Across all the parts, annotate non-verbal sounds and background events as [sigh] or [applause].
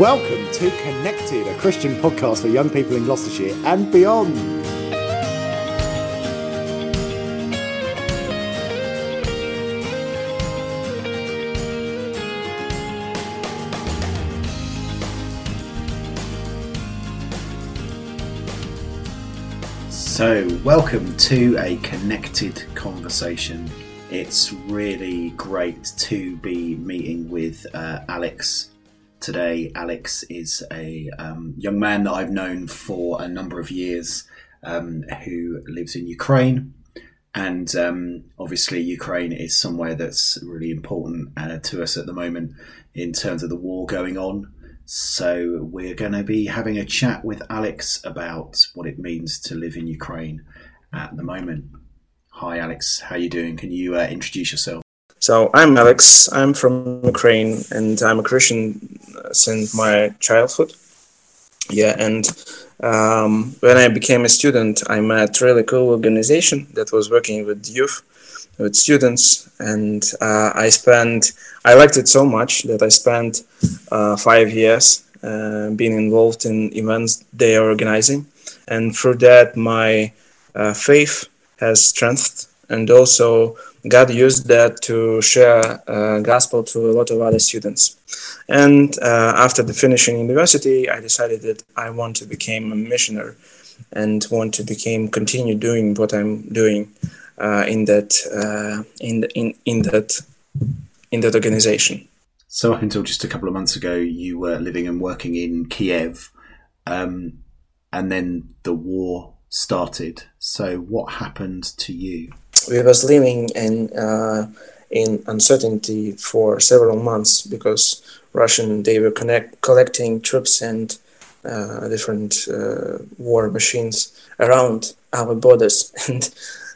Welcome to Connected, a Christian podcast for young people in Gloucestershire and beyond. So, welcome to a connected conversation. It's really great to be meeting with uh, Alex today. Alex is a um, young man that I've known for a number of years um, who lives in Ukraine. And um, obviously, Ukraine is somewhere that's really important uh, to us at the moment in terms of the war going on. So, we're going to be having a chat with Alex about what it means to live in Ukraine at the moment. Hi, Alex. How are you doing? Can you uh, introduce yourself? So I'm Alex. I'm from Ukraine, and I'm a Christian since my childhood. Yeah, and um, when I became a student, I met really cool organization that was working with youth, with students, and uh, I spent. I liked it so much that I spent uh, five years uh, being involved in events they are organizing, and through that my uh, faith has strengthened, and also God used that to share uh, gospel to a lot of other students. And uh, after the finishing university, I decided that I want to become a missionary and want to become continue doing what I'm doing uh, in that uh, in, the, in in that in that organization. So up until just a couple of months ago, you were living and working in Kiev, um, and then the war started. So what happened to you? We was living in uh, in uncertainty for several months because Russian they were connect, collecting troops and uh, different uh, war machines around our borders, [laughs] and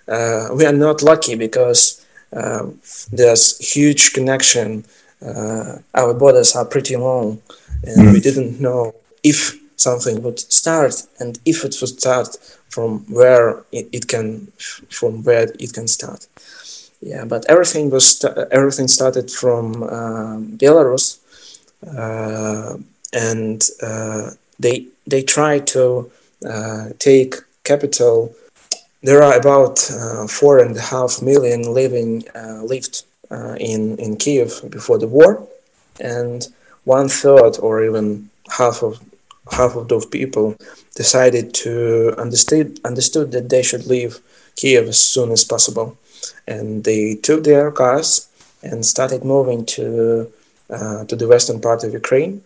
uh, we are not lucky because uh, there's huge connection. Uh, our borders are pretty long, and we didn't know if something would start and if it would start from where it, it can from where it can start. Yeah but everything was everything started from uh, belarus uh, and uh, they they try to uh, take capital. There are about uh, four and a half million living uh, lived in in kiev before the war and one third or even half of half of those people decided to understood understood that they should leave Kiev as soon as possible, and they took their cars and started moving to uh, to the western part of Ukraine,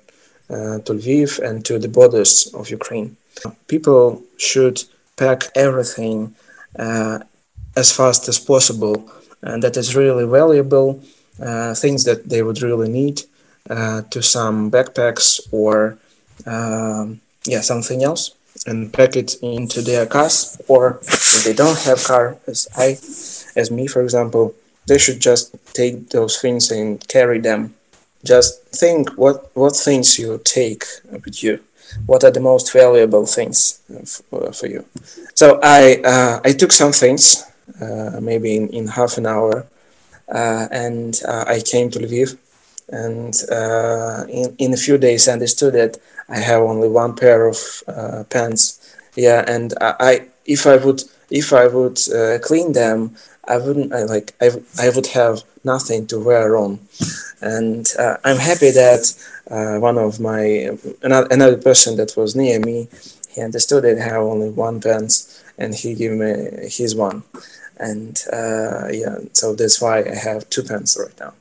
uh, to Lviv, and to the borders of Ukraine. People should pack everything uh, as fast as possible, and that is really valuable. Uh, things that they would really need uh, to some backpacks or um, yeah something else. And pack it into their cars or if they don't have car as i as me for example they should just take those things and carry them. Just think what what things you take with you. What are the most valuable things for, for you? So i uh, i took some things uh, maybe in, in half an hour uh, and uh, i came to lviv and uh, in, in a few days I understood that I have only one pair of uh, pants. Yeah, and I, I, if I would if I would uh, clean them, I wouldn't I, like I, I would have nothing to wear on, and uh, I'm happy that uh, one of my another, another person that was near me, he understood that I have only one pants, and he gave me his one, and uh, yeah, so that's why I have two pants right now.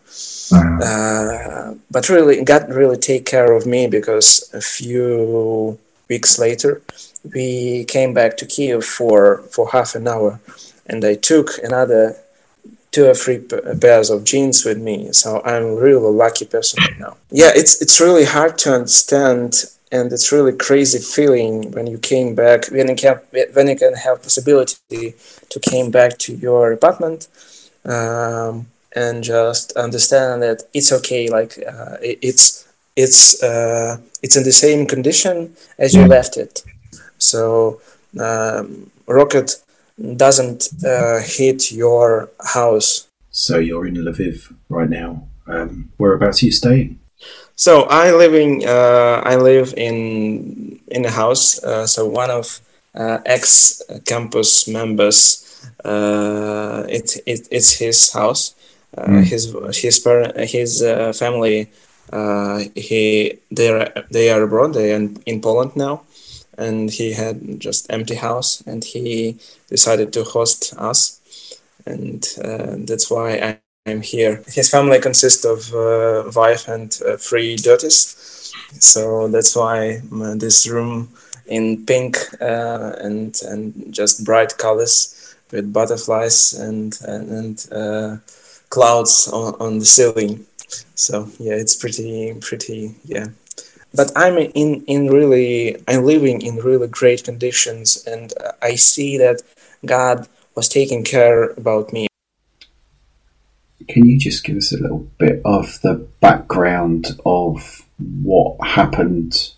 Uh, but really, God really take care of me because a few weeks later, we came back to Kiev for, for half an hour, and I took another two or three pairs of jeans with me. So I'm really a lucky person right now. Yeah, it's it's really hard to understand, and it's really crazy feeling when you came back when you can when you can have possibility to came back to your apartment. Um, and just understand that it's okay like uh, it, it's it's uh, it's in the same condition as you left it. So um, rocket doesn't uh, hit your house. So you're in lviv right now. Um, whereabouts are you staying So I living uh, I live in in a house. Uh, so one of uh, ex campus members. Uh, it, it it's his house. Mm. His his parent his uh, family. he they are they are abroad. They are in Poland now, and he had just empty house, and he decided to host us, and that's why I I'm here. His family consists of uh, wife and uh, three daughters, so that's why uh, this room in pink uh, and and just bright colors with butterflies and and, and uh, clouds on, on the ceiling. So yeah, it's pretty pretty yeah. But I'm in in really I'm living in really great conditions, and I see that God was taking care about me can you just give us a little bit of the background of what happened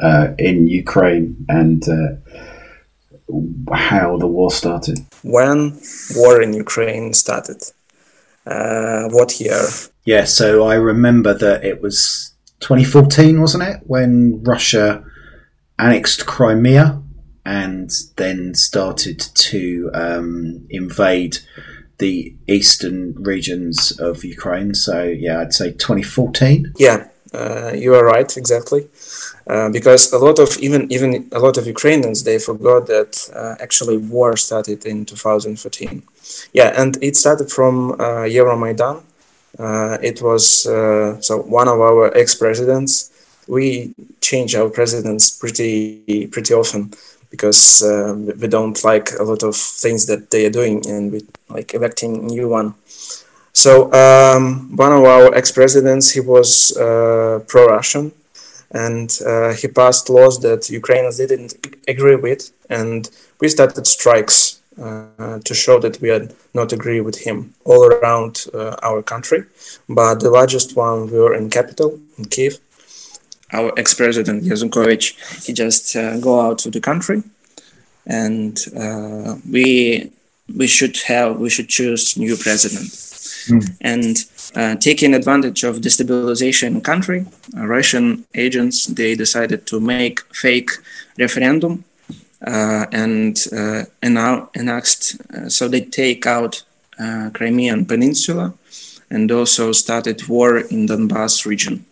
uh, in Ukraine and uh, how the war started? When war in Ukraine started? Uh, what year? Yeah, so I remember that it was 2014, wasn't it, when Russia annexed Crimea and then started to um, invade the eastern regions of Ukraine. So yeah, I'd say 2014. Yeah, uh, you are right, exactly. Uh, because a lot of even even a lot of Ukrainians they forgot that uh, actually war started in 2014. Yeah, and it started from uh, Euromaidan. Uh, it was uh, so one of our ex presidents. We change our presidents pretty pretty often because uh, we don't like a lot of things that they are doing and we like electing new one. So um, one of our ex-presidents he was uh, pro-russian and uh, he passed laws that ukrainians didn't agree with and we started strikes uh, to show that we had not agree with him all around uh, our country. But the largest one we were in capital in kiev our ex-president Yanukovych, he just uh, go out to the country, and uh, we we should have we should choose new president. Mm. And uh, taking advantage of destabilization country, uh, Russian agents they decided to make fake referendum uh, and uh, announced so they take out Crimean Peninsula and also started war in Donbass region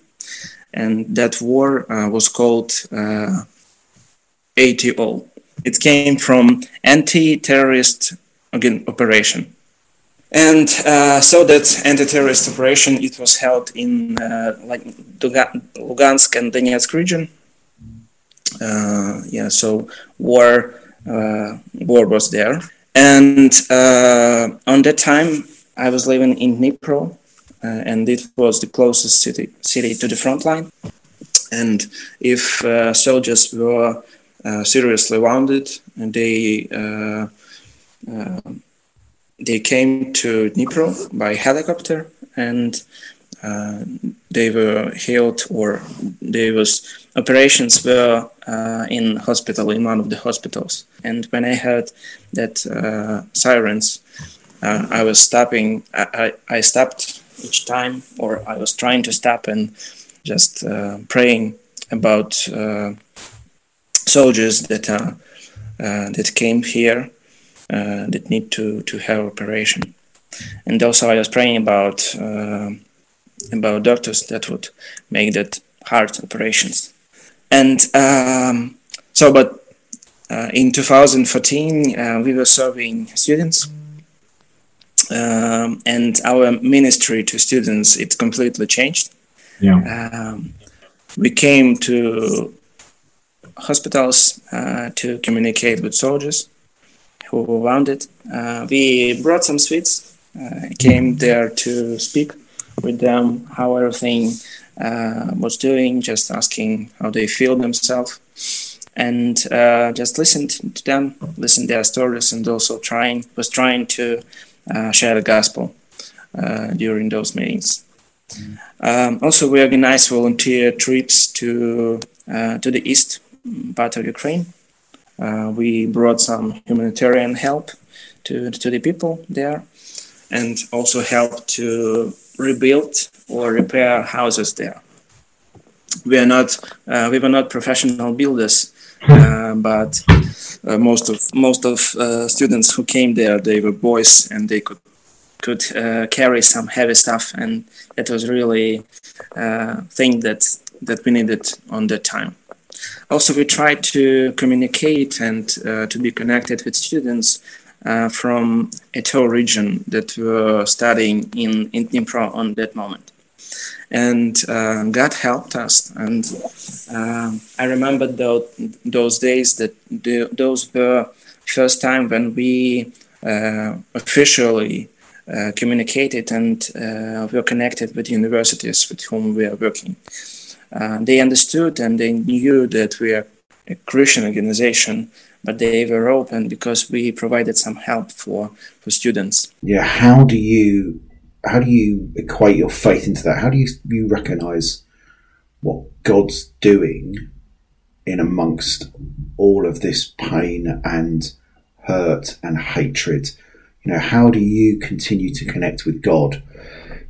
and that war uh, was called uh, ATO. It came from anti-terrorist again operation, and uh, so that anti-terrorist operation it was held in uh, like Lugansk and Donetsk region. Uh, yeah, so war uh, war was there, and on that time I was living in Dnipro, and it was the closest city city to the front line. And if uh, soldiers were uh, seriously wounded, they they came to Dnipro by helicopter and uh, they were healed or there was operations were uh, in hospital in one of the hospitals and when i heard that uh, sirens i was stopping I, I, I stopped each time, or I was trying to stop and just uh, praying about uh, soldiers that uh, uh that came here uh, that need to to have operation, and also I was praying about uh, about doctors that would make that heart operations, and um, so but. in 2014, we were serving students um, and our ministry to students it completely changed. Yeah. Um, we came to hospitals uh, to communicate with soldiers who were wounded. Uh, we brought some sweets, uh, came there to speak with them how everything uh, was doing, just asking how they feel themselves, and uh, just listened to them, listened their stories, and also trying was trying to share the gospel uh, during those meetings. Um, also, we organize volunteer trips to uh, to the east part of Ukraine. we brought some humanitarian help to to the people there, and also help to rebuild or repair houses there. we are not uh, we were not professional builders, uh, but uh, most of most of uh, students who came there they were boys and they could could uh, carry some heavy stuff, and it was really uh, thing that that we needed on that time. Also, we tried to communicate and to be connected with students uh, from ATO region that were studying in, in Dnipro on that moment. And uh, God helped us. And uh, I remember those, days that the, those were first time when we uh, officially uh, communicated and uh, were connected with universities with whom we are working. they understood and they knew that we are a Christian organization but they were open because we provided some help for for students. Yeah, how do you how do you equate your faith into that? How do you you recognize what God's doing in amongst all of this pain and hurt and hatred? You know, how do you continue to connect with God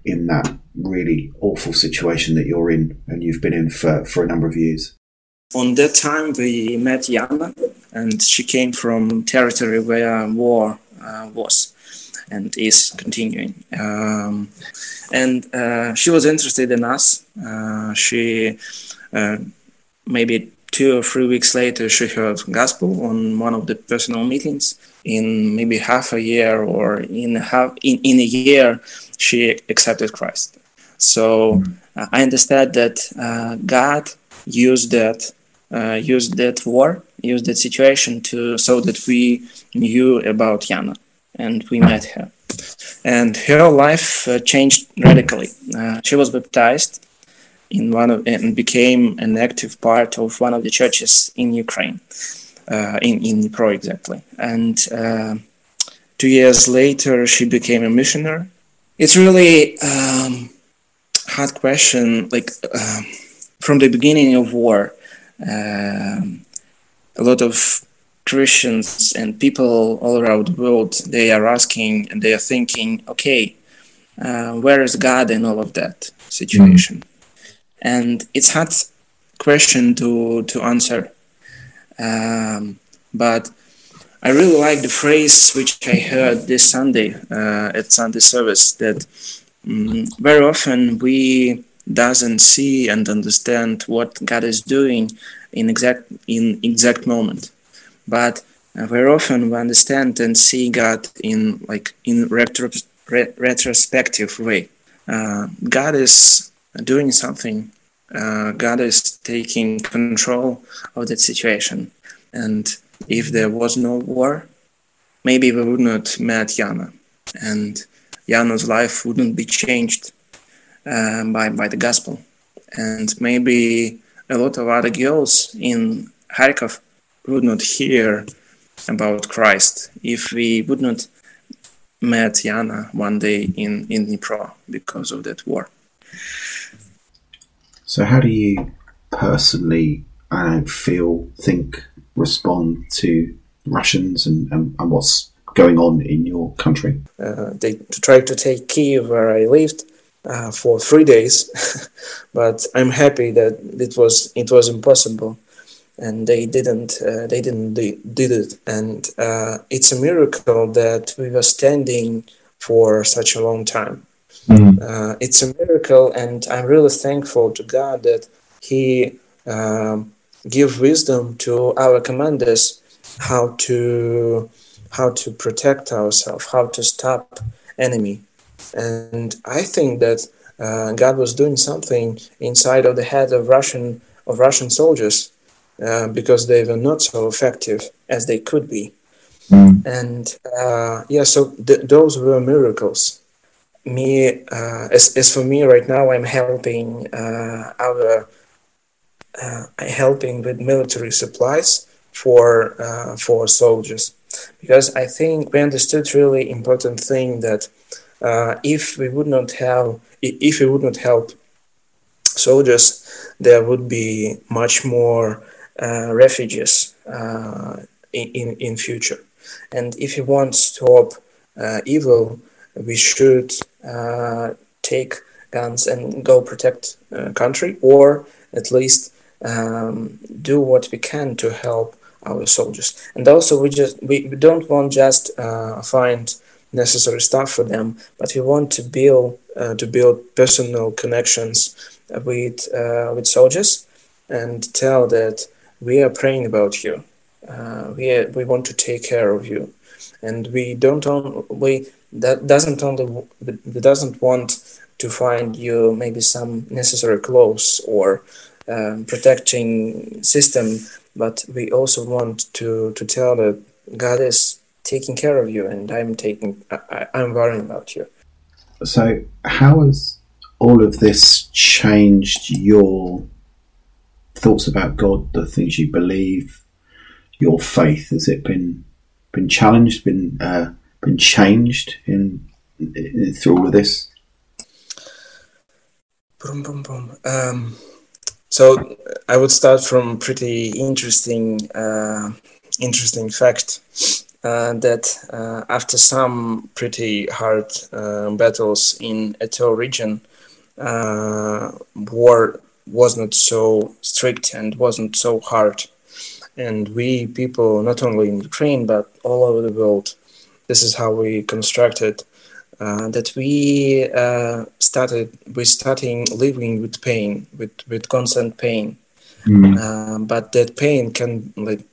in that really awful situation that you're in and you've been in for, for a number of years? On that time, we met Yana, and she came from territory where war uh, was and is continuing. Um, and uh, she was interested in us. Uh, she uh, maybe two or three weeks later she heard gospel on one of the personal meetings. In maybe half a year or in half in, in a year, she accepted Christ. So uh, I understand that uh, God used that uh, used that war, used that situation to so that we knew about Yana and we met her. And her life uh, changed radically. Uh, she was baptized in one of and became an active part of one of the churches in Ukraine, uh, in in Dnipro exactly. And uh, two years later, she became a missionary. It's really um, hard question. Like uh, from the beginning of war, um, a lot of Christians and people all around the world they are asking and they are thinking, okay, uh, where is God in all of that situation? Mm. And it's hard question to to answer, um, but I really like the phrase which I heard this Sunday uh, at Sunday service that um, very often we doesn't see and understand what God is doing in exact in exact moment, but uh, very often we understand and see God in like in retro, re- retrospective way. Uh, God is doing something. Uh, God is taking control of that situation, and if there was no war, maybe we would not met Yana, and Yana's life wouldn't be changed uh, by by the gospel, and maybe a lot of other girls in Kharkov would not hear about Christ if we would not met Yana one day in in Dnipro because of that war. So, how do you personally uh, feel, think, respond to Russians and, and, and what's going on in your country? Uh, they tried to take Kiev where I lived uh, for three days, [laughs] but I'm happy that it was it was impossible, and they didn't uh, they didn't did it, and uh, it's a miracle that we were standing for such a long time. Mm. it's a miracle, and I'm really thankful to God that He um, give wisdom to our commanders how to how to protect ourselves, how to stop enemy and I think that uh, God was doing something inside of the head of Russian of Russian soldiers uh, because they were not so effective as they could be. Mm. And uh, yeah, so th- those were miracles. Me, uh, as, as for me right now, I'm helping uh, our uh, helping with military supplies for for soldiers because I think we understood really important thing that uh, if we would not have if we would not help soldiers, there would be much more refugees uh, in in future. And if we want to stop uh, evil, we should uh, take guns and go protect uh, country, or at least um, do what we can to help our soldiers. And also, we just we, we don't want just uh, find necessary stuff for them, but we want to build uh, to build personal connections with uh, with soldiers and tell that we are praying about you. Uh, we are, we want to take care of you, and we don't on, we that doesn't only doesn't want to find you maybe some necessary clothes or um, protecting system, but we also want to to tell that God is taking care of you, and I'm taking I, I'm worrying about you. So, how has all of this changed your thoughts about God, the things you believe, your faith? Has it been been challenged, been uh, been changed in, in, through all of this? Boom, boom, boom. Um, so I would start from pretty interesting, uh, interesting fact uh, that uh, after some pretty hard uh, battles in ATO region, uh, war was not so strict and wasn't so hard. And we people, not only in Ukraine but all over the world, this is how we constructed uh, that we uh, started we starting living with pain with with constant pain mm. but that pain can like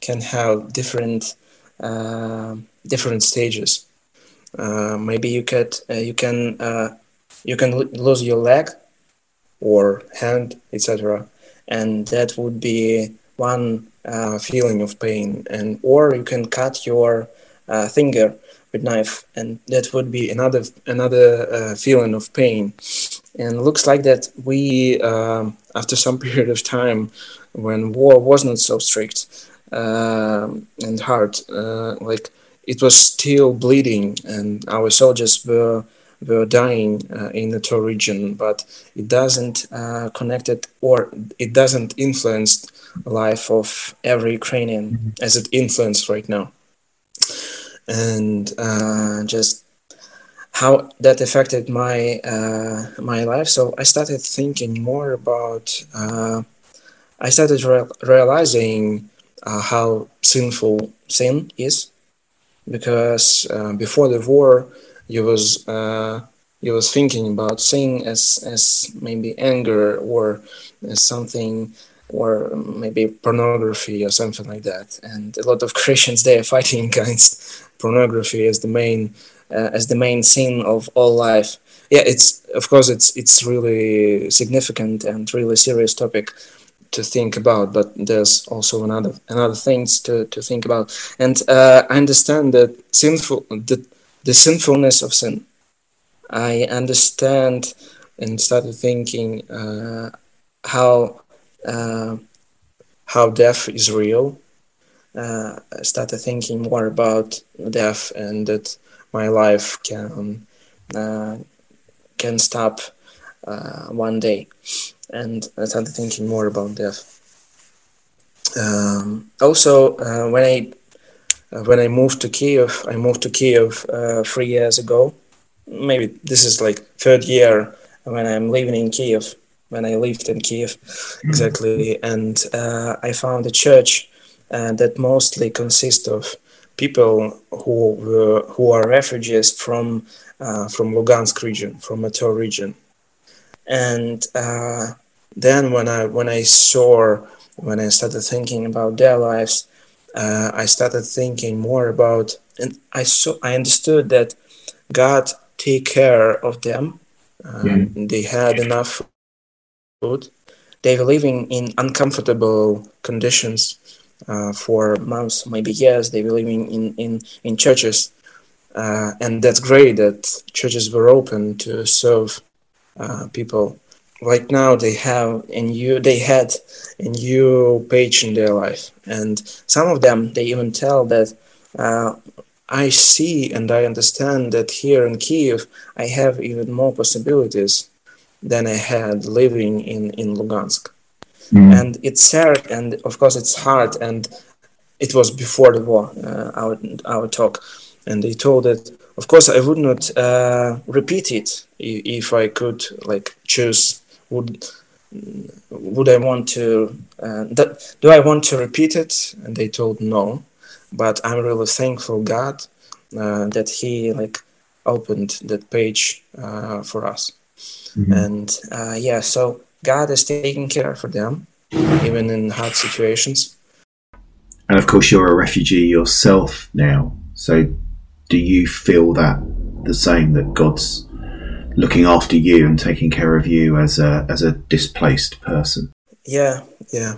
can have different uh, different stages uh, maybe you get uh, you can you can lose your leg or hand etc and that would be one feeling of pain and or you can cut your finger with knife, and that would be another another uh, feeling of pain. And looks like that we, uh, after some [laughs] period of time, when war wasn't so strict uh, and hard, uh, like it was still bleeding, and our soldiers were were dying uh, in the Tor region, but it doesn't uh, connect it or it doesn't influence life of every Ukrainian mm-hmm. as it influenced right now and uh, just how that affected my uh, my life. So I started thinking more about. Uh, I started re- realizing uh, how sinful sin is, because uh, before the war, you was uh, you was thinking about sin as as maybe anger or something or maybe pornography or something like that. And a lot of [laughs] Christians they are fighting [laughs] against pornography as the main uh, as the main sin of all life. Yeah, it's of course it's it's really significant and really serious topic to think about, but there's also another another things to, to think about. And uh, I understand that sinful the the sinfulness of sin. I understand and started thinking uh, how uh, how death is real. Uh, I started thinking more about death and that my life can uh, can stop uh, one day, and I started thinking more about death. Um, also, uh, when I when I moved to Kiev, I moved to Kiev three years ago. Maybe this is like third year when I'm living in Kiev when I lived in Kiev, mm-hmm. exactly. And uh, I found a church uh, that mostly consists of people who were, who are refugees from uh, from Lugansk region, from Ato region. And uh, then when I when I saw when I started thinking about their lives, uh, I started thinking more about and I saw I understood that God take care of them. Um, They had enough food. They were living in uncomfortable conditions uh, for months, maybe years. They were living in, in, in churches. Uh, and that's great that churches were open to serve uh, people. Right now, they have a new, they had a new page in their life, and some of them they even tell that uh, I see and I understand that here in Kiev I have even more possibilities than I had living in, in Lugansk. Mm. And it's sad, and of course it's hard, and it was before the war, uh, our, our talk. And they told that, of course, I would not uh, repeat it if I could like choose. Would would I want to? Uh, that, do I want to repeat it? And they told no, but I'm really thankful God uh, that He like opened that page uh, for us, mm-hmm. and uh, yeah, so God is taking care for them, even in hard situations. And of course, you're a refugee yourself now. So, do you feel that the same that God's looking after you and taking care of you as a as a displaced person? Yeah, yeah.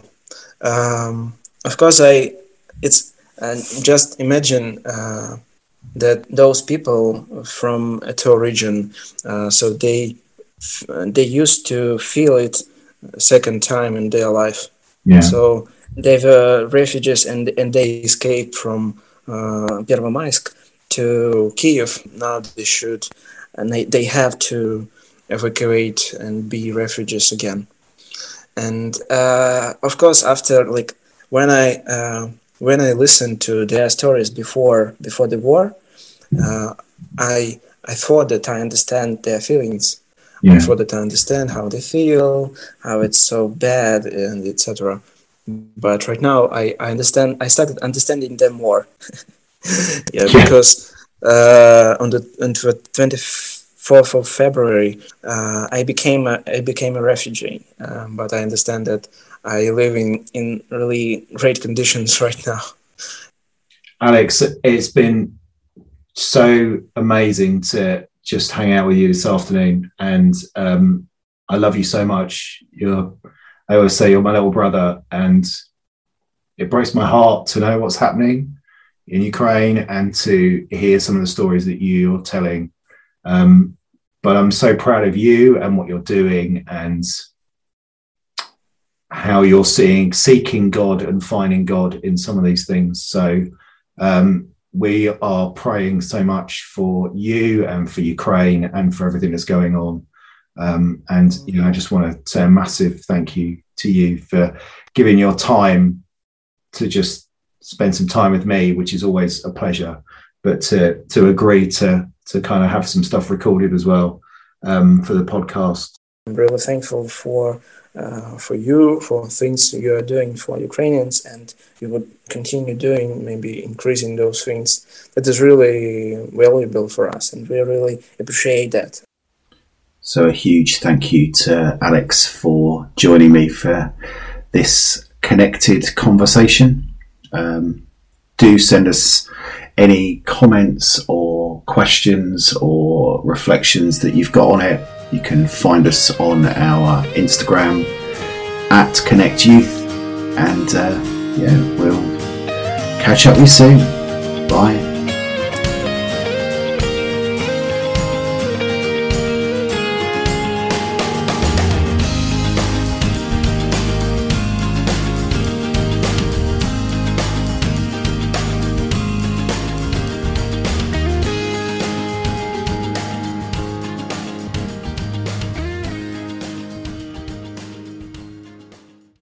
Um, of course, I. It's and just imagine uh, that those people from a region, uh, so they they used to feel it second time in their life. Yeah. So they were refugees and and they escaped from uh, Pervomaisk to Kiev. Now they should, and they, they have to evacuate and be refugees again. And uh, of course, after like when I uh, when I listened to their stories before before the war, uh, I I thought that I understand their feelings. Yeah. I thought that I understand how they feel, how it's so bad, and etc but right now I, I understand I started understanding them more [laughs] yeah, yeah, because uh, on the on the 24th of February uh, I became a, I became a refugee. Um, but I understand that I live in in really great conditions [laughs] right now. Alex it's been so amazing to just hang out with you this afternoon. And um, I love you so much. You're I always say you're my little brother, and it breaks my heart to know what's happening in Ukraine and to hear some of the stories that you're telling. Um, but I'm so proud of you and what you're doing and how you're seeing seeking God and finding God in some of these things. So um, we are praying so much for you and for Ukraine and for everything that's going on. Um, and you know, I just want to say a massive thank you to you for giving your time to just spend some time with me, which is always a pleasure. But to to agree to to kind of have some stuff recorded as well um, for the podcast. I'm really thankful for uh, for you for things you are doing for Ukrainians, and you would continue doing, maybe increasing those things. That is really valuable for us, and we really appreciate that. So, a huge thank you to Alex for joining me for this connected conversation. Um, do send us any comments or questions or reflections that you've got on it. You can find us on our Instagram at Connect Youth, and uh, yeah, we'll catch up with you soon. Bye.